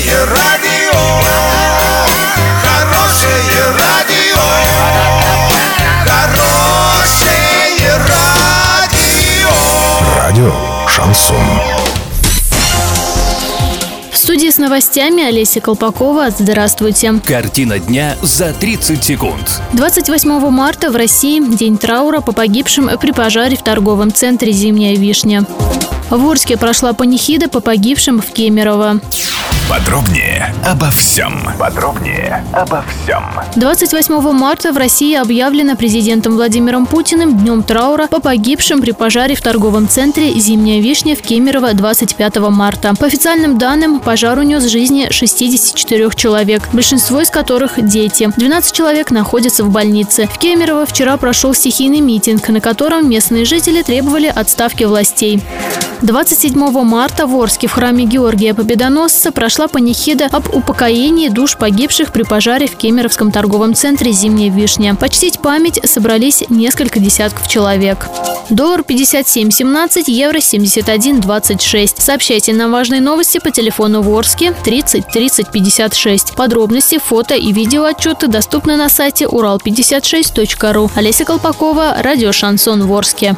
Хорошее радио, хорошее радио, хорошее радио. Радио Шансон. В студии с новостями Олеся Колпакова. Здравствуйте. Картина дня за 30 секунд. 28 марта в России день траура по погибшим при пожаре в торговом центре «Зимняя вишня». В Орске прошла панихида по погибшим в Кемерово. Подробнее обо всем. Подробнее обо всем. 28 марта в России объявлено президентом Владимиром Путиным днем траура по погибшим при пожаре в торговом центре «Зимняя вишня» в Кемерово 25 марта. По официальным данным, пожар унес жизни 64 человек, большинство из которых – дети. 12 человек находятся в больнице. В Кемерово вчера прошел стихийный митинг, на котором местные жители требовали отставки властей. 27 марта в Орске в храме Георгия Победоносца прошла панихида об упокоении душ погибших при пожаре в Кемеровском торговом центре «Зимняя вишня». Почтить память собрались несколько десятков человек. Доллар 57.17, евро 71.26. Сообщайте нам важные новости по телефону в Орске 30 30 56. Подробности, фото и видео отчеты доступны на сайте урал56.ру. Олеся Колпакова, радио «Шансон Ворске».